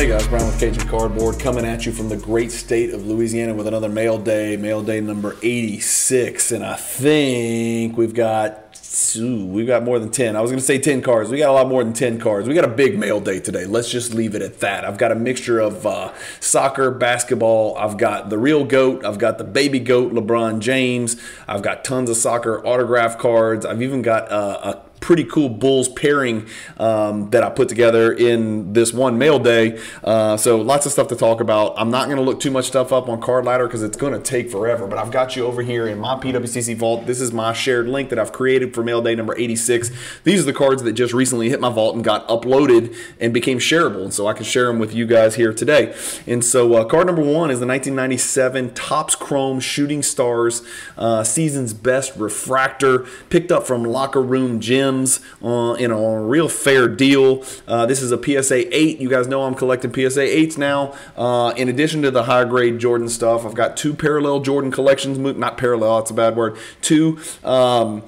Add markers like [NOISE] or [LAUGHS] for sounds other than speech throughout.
Hey guys, Brian with Cajun Cardboard coming at you from the great state of Louisiana with another mail day, mail day number 86. And I think we've got we've got more than 10. I was going to say 10 cards. We got a lot more than 10 cards. We got a big mail day today. Let's just leave it at that. I've got a mixture of uh, soccer, basketball. I've got the real GOAT. I've got the baby GOAT, LeBron James. I've got tons of soccer autograph cards. I've even got uh, a pretty cool Bulls pairing um, that I put together in this one mail day. Uh, so lots of stuff to talk about. I'm not going to look too much stuff up on Card Ladder because it's going to take forever. But I've got you over here in my PWCC vault. This is my shared link that I've created for mail day number 86. These are the cards that just recently hit my vault and got uploaded and became shareable. And so I can share them with you guys here today. And so uh, card number one is the 1997 Topps Chrome Shooting Stars uh, Season's Best Refractor, picked up from Locker Room Gym gems on you know on a real fair deal. Uh, this is a PSA 8. You guys know I'm collecting PSA 8s now. Uh, in addition to the high grade Jordan stuff, I've got two parallel Jordan collections. Not parallel, that's a bad word. Two. Um,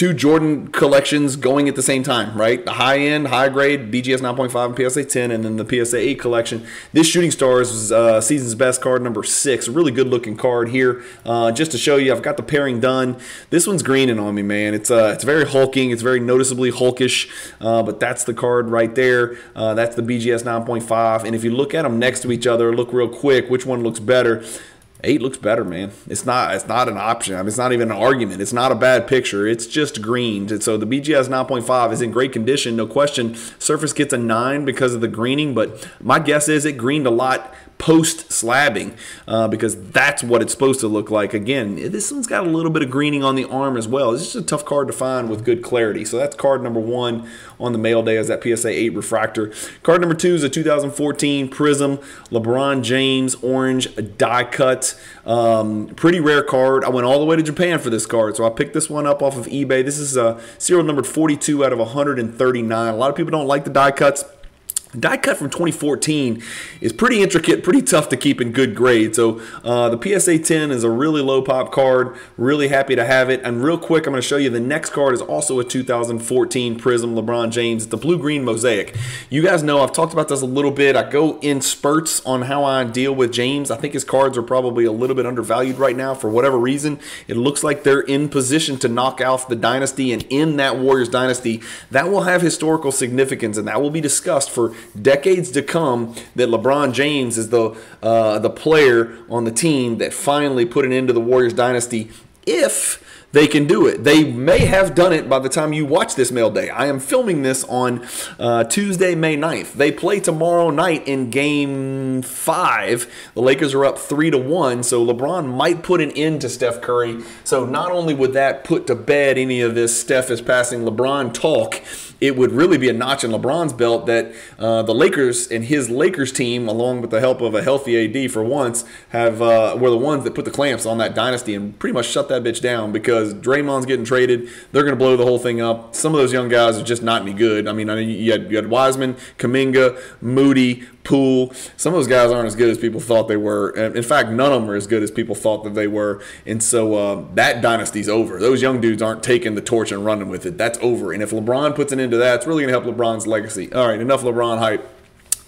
two Jordan collections going at the same time, right? The high end, high grade BGS 9.5 and PSA 10, and then the PSA 8 collection. This Shooting Stars is uh, season's best card, number six. A really good looking card here. Uh, just to show you, I've got the pairing done. This one's greening on me, man. It's uh, it's very hulking. It's very noticeably hulkish, uh, but that's the card right there. Uh, that's the BGS 9.5. And if you look at them next to each other, look real quick, which one looks better? Eight looks better, man. It's not. It's not an option. I mean, it's not even an argument. It's not a bad picture. It's just greened. And so the BGS 9.5 is in great condition, no question. Surface gets a nine because of the greening, but my guess is it greened a lot post slabbing uh, because that's what it's supposed to look like. Again, this one's got a little bit of greening on the arm as well. It's just a tough card to find with good clarity. So that's card number one on the mail day as that PSA 8 refractor. Card number two is a 2014 Prizm LeBron James orange die cut. Um, pretty rare card. I went all the way to Japan for this card, so I picked this one up off of eBay. This is a serial number 42 out of 139. A lot of people don't like the die cuts. Die cut from 2014 is pretty intricate, pretty tough to keep in good grade. So uh, the PSA 10 is a really low pop card. Really happy to have it. And real quick, I'm going to show you the next card is also a 2014 Prizm LeBron James. It's the blue green mosaic. You guys know I've talked about this a little bit. I go in spurts on how I deal with James. I think his cards are probably a little bit undervalued right now for whatever reason. It looks like they're in position to knock out the dynasty, and in that Warriors dynasty, that will have historical significance, and that will be discussed for decades to come that LeBron James is the uh, the player on the team that finally put an end to the Warriors dynasty if they can do it. They may have done it by the time you watch this mail day. I am filming this on uh, Tuesday, May 9th. They play tomorrow night in game five. The Lakers are up three to one, so LeBron might put an end to Steph Curry. So not only would that put to bed any of this Steph is passing LeBron talk, it would really be a notch in LeBron's belt that uh, the Lakers and his Lakers team, along with the help of a healthy AD for once, have uh, were the ones that put the clamps on that dynasty and pretty much shut that bitch down because Draymond's getting traded. They're going to blow the whole thing up. Some of those young guys are just not any good. I mean, you had, you had Wiseman, Kuminga, Moody, Poole. Some of those guys aren't as good as people thought they were. In fact, none of them are as good as people thought that they were. And so uh, that dynasty's over. Those young dudes aren't taking the torch and running with it. That's over. And if LeBron puts an end to that, it's really going to help LeBron's legacy. All right, enough LeBron hype.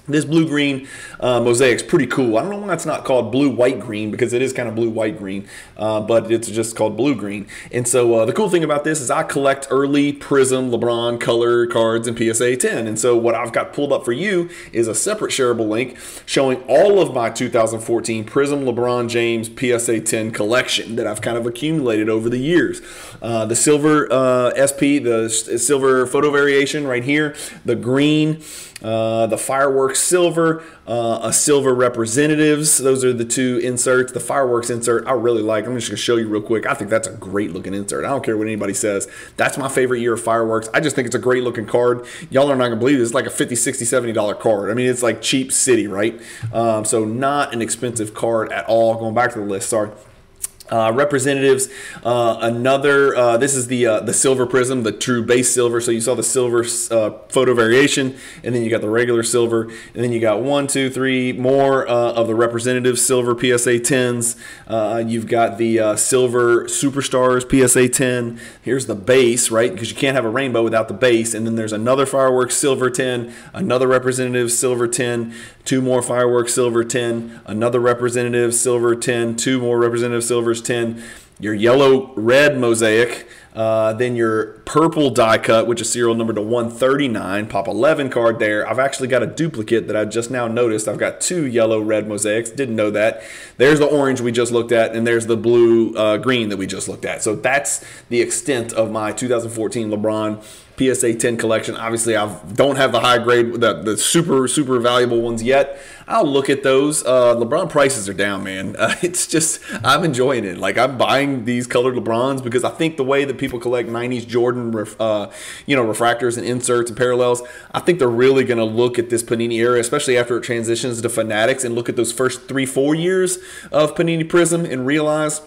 This blue green uh, mosaic is pretty cool. I don't know why it's not called blue white green because it is kind of blue white green, uh, but it's just called blue green. And so uh, the cool thing about this is I collect early Prizm, LeBron color cards and PSA 10. And so what I've got pulled up for you is a separate shareable link showing all of my 2014 Prizm LeBron James PSA 10 collection that I've kind of accumulated over the years. Uh, the silver uh, SP, the silver photo variation right here, the green. Uh, the fireworks silver, uh, a silver representatives. Those are the two inserts. The fireworks insert I really like. I'm just gonna show you real quick. I think that's a great looking insert. I don't care what anybody says. That's my favorite year of fireworks. I just think it's a great looking card. Y'all are not gonna believe it. It's like a 50, 60, 70 dollar card. I mean, it's like cheap city, right? Um, so not an expensive card at all. Going back to the list, sorry. Uh, representatives, uh, another. Uh, this is the uh, the silver prism, the true base silver. So you saw the silver uh, photo variation, and then you got the regular silver, and then you got one, two, three more uh, of the representative silver PSA 10s. you've got the silver superstars PSA 10. Here's the base, right? Because you can't have a rainbow without the base. And then there's another fireworks silver 10, another representative silver 10, two more fireworks silver 10, another representative silver 10, two more representative silvers 10, your yellow red mosaic, uh, then your purple die cut, which is serial number to 139, pop 11 card there. I've actually got a duplicate that I just now noticed. I've got two yellow red mosaics. Didn't know that. There's the orange we just looked at, and there's the blue uh, green that we just looked at. So that's the extent of my 2014 LeBron PSA 10 collection. Obviously, I don't have the high grade, the, the super, super valuable ones yet. I'll look at those. Uh, LeBron prices are down, man. [LAUGHS] Uh, it's just, I'm enjoying it. Like, I'm buying these colored LeBrons because I think the way that people collect 90s Jordan, uh, you know, refractors and inserts and parallels, I think they're really going to look at this Panini era, especially after it transitions to Fanatics, and look at those first three, four years of Panini Prizm and realize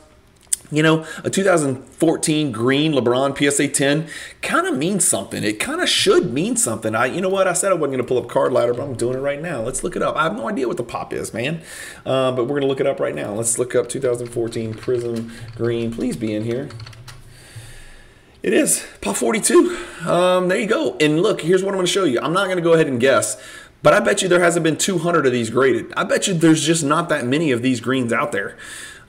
you know, a 2014 green LeBron PSA 10 kind of means something. It kind of should mean something. I, you know what? I said I wasn't going to pull up card ladder, but I'm doing it right now. Let's look it up. I have no idea what the pop is, man. Uh, but we're going to look it up right now. Let's look up 2014 Prizm Green. Please be in here. It is pop 42. Um, there you go. And look, here's what I'm going to show you. I'm not going to go ahead and guess, but I bet you there hasn't been 200 of these graded. I bet you there's just not that many of these greens out there.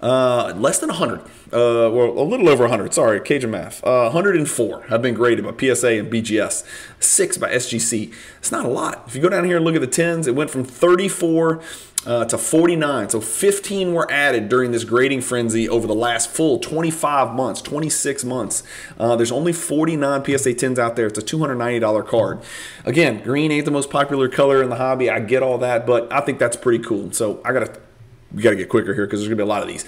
Uh, less than 100. Uh, well, a little over 100. Sorry, Cajun math. Uh, 104 have been graded by PSA and BGS. Six by SGC. It's not a lot. If you go down here and look at the 10s, it went from 34 uh, to 49. So 15 were added during this grading frenzy over the last full 25 months, 26 months. Uh, there's only 49 PSA 10s out there. It's a $290 card. Again, green ain't the most popular color in the hobby. I get all that, but I think that's pretty cool. So I got to we got to get quicker here because there's going to be a lot of these.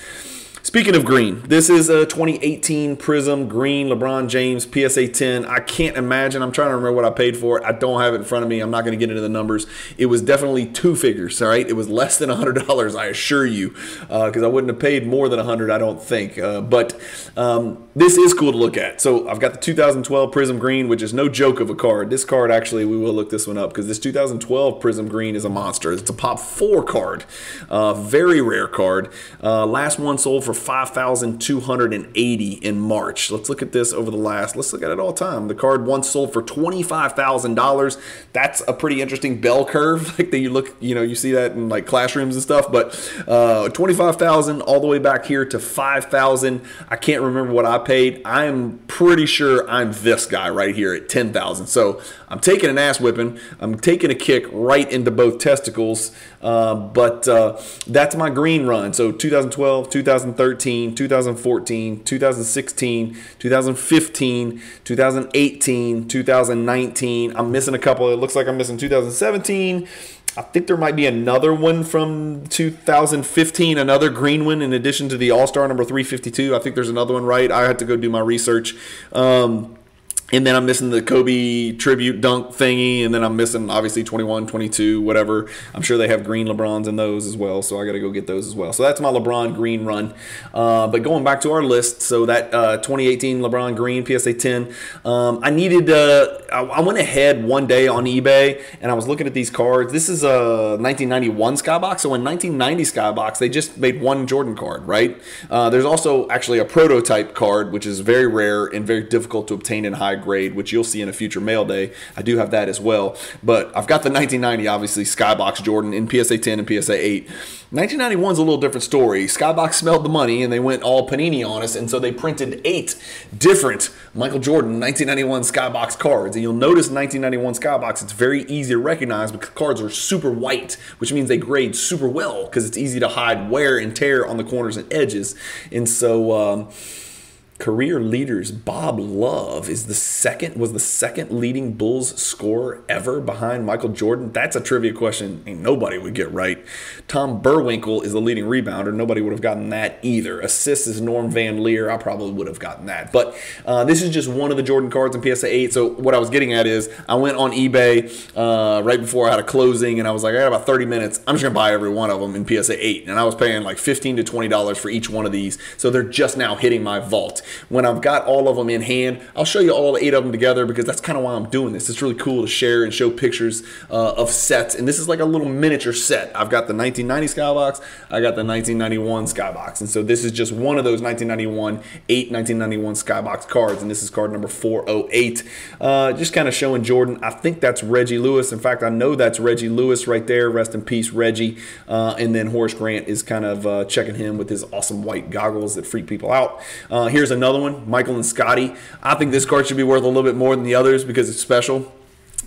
Speaking of green, this is a 2018 Prizm Green LeBron James PSA 10. I can't imagine. I'm trying to remember what I paid for it. I don't have it in front of me. I'm not going to get into the numbers. It was definitely two figures, all right? It was less than $100, I assure you, because uh, I wouldn't have paid more than 100. I don't think. Uh, but um, this is cool to look at. So I've got the 2012 Prizm Green, which is no joke of a card. This card, actually, we will look this one up because this 2012 Prizm Green is a monster. It's a pop four card, uh, very rare card. Uh, last one sold for 5,280 in March. Let's look at this over the last, let's look at it all time. The card once sold for $25,000. That's a pretty interesting bell curve. [LAUGHS] Like that you look, you know, you see that in like classrooms and stuff, but uh, 25,000 all the way back here to 5,000. I can't remember what I paid. I'm pretty sure I'm this guy right here at 10,000. So I'm taking an ass whipping. I'm taking a kick right into both testicles. Uh, but uh, that's my green run. So 2012, 2013, 2014, 2016, 2015, 2018, 2019. I'm missing a couple. It looks like I'm missing 2017. I think there might be another one from 2015, another green one in addition to the All Star number 352. I think there's another one, right? I had to go do my research. Um, and then I'm missing the Kobe tribute dunk thingy, and then I'm missing obviously 21, 22, whatever. I'm sure they have green LeBrons in those as well, so I got to go get those as well. So that's my LeBron green run. Uh, but going back to our list, so that uh, 2018 LeBron green PSA 10, um, I needed. Uh, I, I, went ahead one day on eBay and I was looking at these cards. This is a 1991 Skybox. So in 1990 Skybox, they just made one Jordan card, right? Uh, there's also actually a prototype card, which is very rare and very difficult to obtain in high grade, which you'll see in a future mail day. I do have that as well. But I've got the 1990, obviously, Skybox Jordan in PSA 10 and PSA 8. 1991 is a little different story. Skybox smelled the money and they went all panini on us, and so they printed eight different Michael Jordan 1991 Skybox cards. And you'll notice 1991 Skybox, it's very easy to recognize because cards are super white, which means they grade super well because it's easy to hide wear and tear on the corners and edges. And so, um, career leaders Bob Love is the second was the second leading Bulls scorer ever behind Michael Jordan. That's a trivia question ain't nobody would get right. Tom Boerwinkle is the leading rebounder. Nobody would have gotten that either. Assists is Norm Van Lier. I probably would have gotten that. But uh, this is just one of the Jordan cards in PSA 8. So what I was getting at is I went on eBay uh, right before I had a closing and I was like, I got about 30 minutes. I'm just gonna buy every one of them in PSA 8. And I was paying like 15 to 20 dollars for each one of these. So they're just now hitting my vault when I've got all of them in hand. I'll show you all eight of them together because that's kind of why I'm doing this. It's really cool to share and show pictures uh, of sets. And this is like a little miniature set. I've got the 1990 Skybox, I got the 1991 Skybox. And so this is just one of those 1991, eight 1991 Skybox cards. And this is card number 408. Uh, just kind of showing Jordan. I think that's Reggie Lewis. In fact, I know that's Reggie Lewis right there. Rest in peace, Reggie. Uh, and then Horace Grant is kind of uh, checking him with his awesome white goggles that freak people out. Uh, here's another one, Michael and Scottie. I think this card should be worth a little bit more than the others because it's special.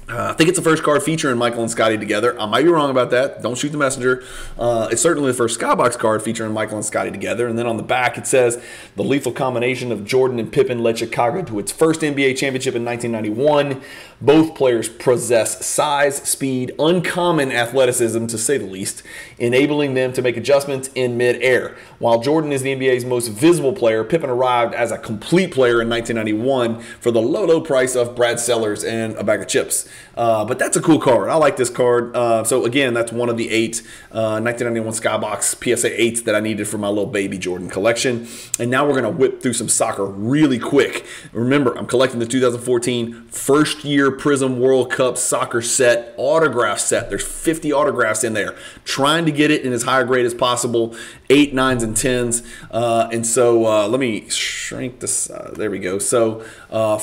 Uh, I think it's the first card featuring Michael and Scottie together. I might be wrong about that. Don't shoot the messenger. Uh, it's certainly the first Skybox card featuring Michael and Scottie together. And then on the back it says the lethal combination of Jordan and Pippen led Chicago to its first NBA championship in 1991. Both players possess size, speed, uncommon athleticism to say the least, enabling them to make adjustments in midair. While Jordan is the NBA's most visible player, Pippen arrived as a complete player in 1991 for the low, low price of Brad Sellers and a bag of chips. Uh, but that's a cool card. I like this card. Uh, so again, that's one of the eight uh, 1991 Skybox PSA 8s that I needed for my little baby Jordan collection. And now we're going to whip through some soccer really quick. Remember, I'm collecting the 2014 first year Prizm World Cup soccer set, autograph set. There's 50 autographs in there. Trying to get it in as high a grade as possible. Eight, nines, and tens. Uh, and so uh, let me shrink this. Uh, there we go. So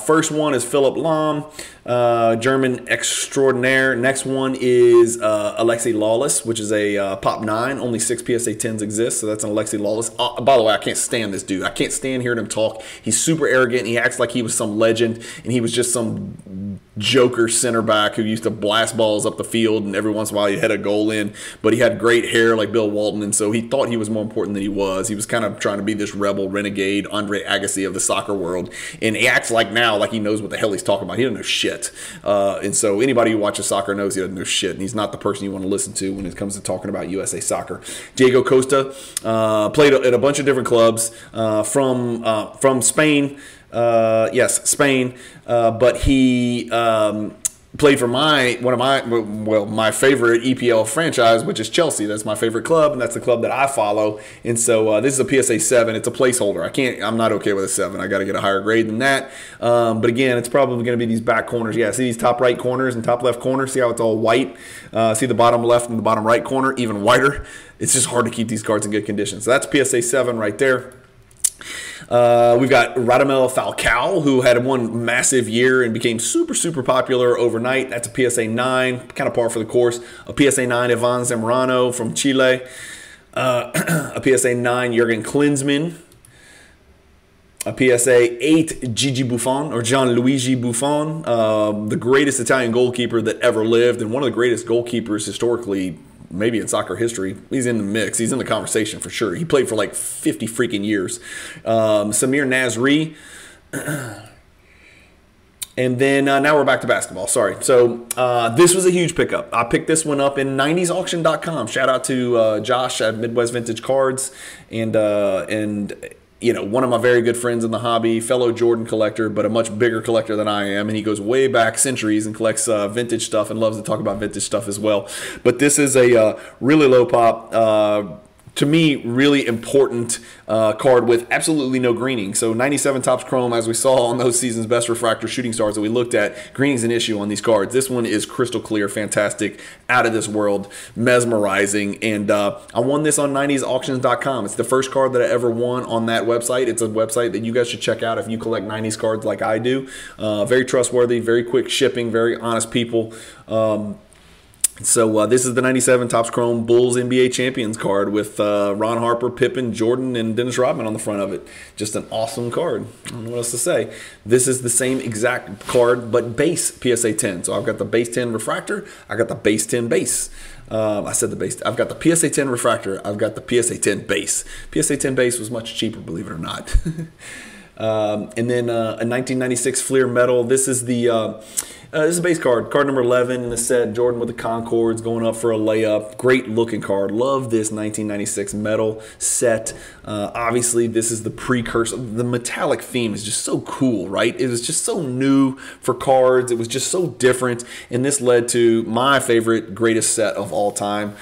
first one is Philipp Lahm. Uh, German extraordinaire. Next one is uh, Alexi Lalas, which is a uh, pop nine. Only six PSA 10s exist, so that's an Alexi Lalas. Uh, by the way, I can't stand this dude. I can't stand hearing him talk. He's super arrogant. He acts like he was some legend, and he was just some joker center back who used to blast balls up the field, and every once in a while he had a goal in. But he had great hair like Bill Walton, and so he thought he was more important than he was. He was kind of trying to be this rebel renegade Andre Agassi of the soccer world, and he acts like now like he knows what the hell he's talking about. He doesn't know shit. Uh, and so anybody who watches soccer knows he doesn't know shit, and he's not the person you want to listen to when it comes to talking about USA soccer. Diego Costa uh, played at a bunch of different clubs uh, from uh, from Spain. Uh, yes, Spain. Uh, but he um, played for my one of my well my favorite EPL franchise, which is Chelsea. That's my favorite club, and that's the club that I follow. And so uh, this is a PSA seven. It's a placeholder. I can't. I'm not okay with a seven. I got to get a higher grade than that. Um, but again, it's probably going to be these back corners. Yeah, see these top right corners and top left corner. See how it's all white. Uh, see the bottom left and the bottom right corner even whiter. It's just hard to keep these cards in good condition. So that's PSA seven right there. Uh, we've got Radamel Falcao, who had one massive year and became super, super popular overnight. That's a PSA 9, kind of par for the course. A PSA 9, Ivan Zamorano from Chile. Uh, [CLEARS THROAT] a PSA 9, Jurgen Klinsmann. A PSA 8, Gigi Buffon, or Gianluigi Buffon, uh, the greatest Italian goalkeeper that ever lived, and one of the greatest goalkeepers historically maybe in soccer history. He's in the mix. He's in the conversation for sure. He played for like 50 freaking years. Um, Samir Nasri. [CLEARS THROAT] And then uh, now we're back to basketball. Sorry. So uh, this was a huge pickup. I picked this one up in 90sauction.com. Shout out to uh, Josh at Midwest Vintage Cards and uh, and you know, one of my very good friends in the hobby, fellow Jordan collector, but a much bigger collector than I am. And he goes way back centuries and collects uh, vintage stuff and loves to talk about vintage stuff as well. But this is a uh, really low pop uh, to me, really important uh, card with absolutely no greening. So 97 Topps Chrome, as we saw on those season's best refractor shooting stars that we looked at, greening's an issue on these cards. This one is crystal clear, fantastic, out of this world, mesmerizing. And uh, I won this on 90sauctions.com. It's the first card that I ever won on that website. It's a website that you guys should check out if you collect 90s cards like I do. Uh, very trustworthy, very quick shipping, very honest people. Um, so uh, this is the 97 Topps Chrome Bulls NBA Champions card with uh, Ron Harper, Pippen, Jordan, and Dennis Rodman on the front of it. Just an awesome card. I don't know what else to say. This is the same exact card, but base PSA 10. So I've got the base 10 refractor. I got the base 10 base. Um, I said the base. I've got the PSA 10 refractor. I've got the PSA 10 base. PSA 10 base was much cheaper, believe it or not. [LAUGHS] Um, and then uh, a 1996 Fleer Metal. This is the uh, this is a base card, card number 11 in the set. Jordan with the Concords going up for a layup. Great looking card. Love this 1996 metal set. Uh, obviously, this is the precursor. The metallic theme is just so cool, right? It was just so new for cards. It was just so different. And this led to my favorite greatest set of all time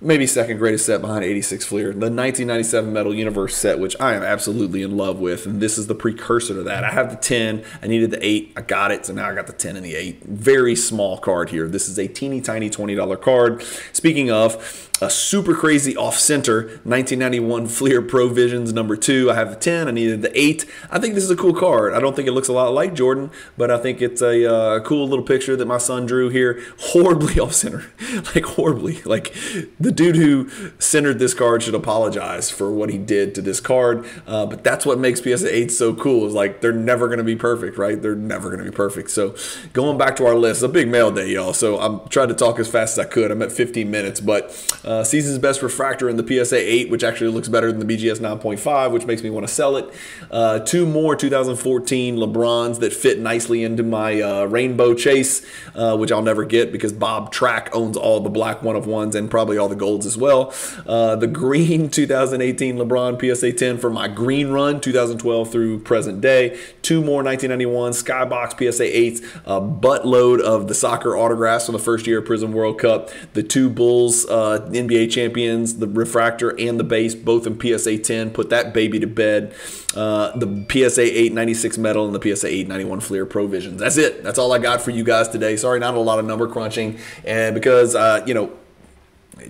maybe second greatest set behind 86 Fleer, the 1997 Metal Universe set, which I am absolutely in love with, and this is the precursor to that. I have the 10, I needed the 8, I got it, so now I got the 10 and the 8. Very small card here. This is a teeny tiny $20 card. Speaking of, a super crazy off center 1991 Fleer Pro Visions number two. I have the 10. I needed the eight. I think this is a cool card. I don't think it looks a lot like Jordan, but I think it's a uh, cool little picture that my son drew here. [LAUGHS] Horribly off center, [LAUGHS] like horribly. Like the dude who centered this card should apologize for what he did to this card. Uh, but that's what makes PSA 8 so cool. Is like they're never going to be perfect, right? They're never going to be perfect. So going back to our list, a big mail day, y'all. So I'm trying to talk as fast as I could. I'm at 15 minutes, but. Uh, season's best refractor in the PSA 8, which actually looks better than the BGS 9.5, which makes me want to sell it. Uh, two more 2014 LeBrons that fit nicely into my uh, rainbow chase, uh, which I'll never get because Bob Track owns all the black one of ones and probably all the golds as well. Uh, the green [LAUGHS] 2018 LeBron PSA 10 for my green run 2012 through present day. Two more 1991 Skybox PSA 8s, a buttload of the soccer autographs from the first year of Prizm World Cup. The two Bulls uh, NBA champions, the refractor and the base, both in PSA 10. Put that baby to bed. Uh, the PSA 896 medal and the PSA 891 Fleer Pro Visions. That's it. That's all I got for you guys today. Sorry, not a lot of number crunching, and because uh, you know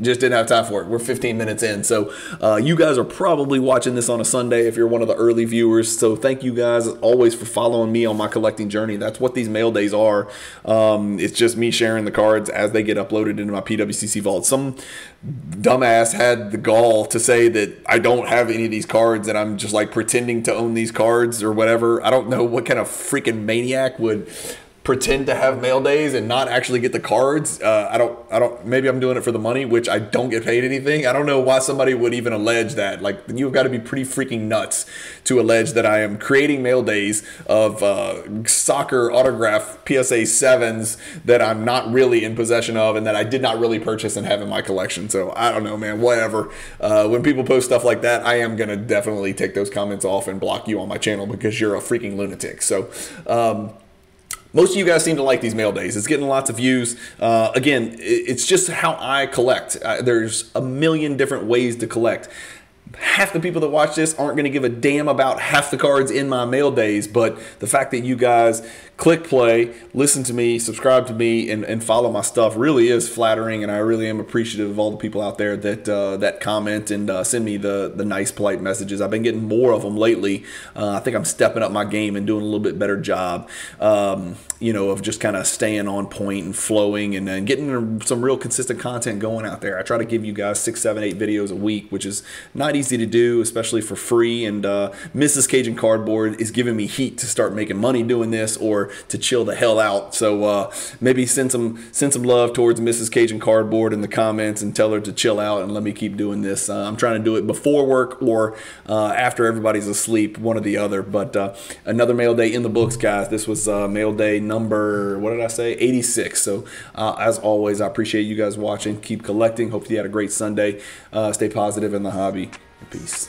just didn't have time for it. We're 15 minutes in. So, uh, you guys are probably watching this on a Sunday if you're one of the early viewers. So, thank you guys always for following me on my collecting journey. That's what these mail days are. Um, it's just me sharing the cards as they get uploaded into my PWCC vault. Some dumbass had the gall to say that I don't have any of these cards and I'm just like pretending to own these cards or whatever. I don't know what kind of freaking maniac would pretend to have mail days and not actually get the cards. Uh, I don't, I don't, maybe I'm doing it for the money, which I don't get paid anything. I don't know why somebody would even allege that. Like, you've got to be pretty freaking nuts to allege that I am creating mail days of uh, soccer autograph PSA 7s that I'm not really in possession of and that I did not really purchase and have in my collection. So I don't know, man, whatever. Uh, when people post stuff like that, I am going to definitely take those comments off and block you on my channel because you're a freaking lunatic. So, um, most of you guys seem to like these mail days. It's getting lots of views. Uh, again, it's just how I collect. There's a million different ways to collect half the people that watch this aren't going to give a damn about half the cards in my mail days but the fact that you guys click play listen to me subscribe to me and, and follow my stuff really is flattering and i really am appreciative of all the people out there that uh, that comment and uh, send me the the nice polite messages i've been getting more of them lately uh, i think i'm stepping up my game and doing a little bit better job um, you know of just kind of staying on point and flowing and, and getting some real consistent content going out there i try to give you guys six seven eight videos a week which is not easy to do, especially for free. And uh, Mrs. Cajun Cardboard is giving me heat to start making money doing this or to chill the hell out. So uh, maybe send some send some love towards Mrs. Cajun Cardboard in the comments and tell her to chill out and let me keep doing this. Uh, I'm trying to do it before work or uh, after everybody's asleep, one or the other. But uh, another mail day in the books, guys. This was uh, mail day number what did I say? 86. So as always, I appreciate you guys watching. Keep collecting. Hopefully you had a great Sunday. stay positive in the hobby. Peace.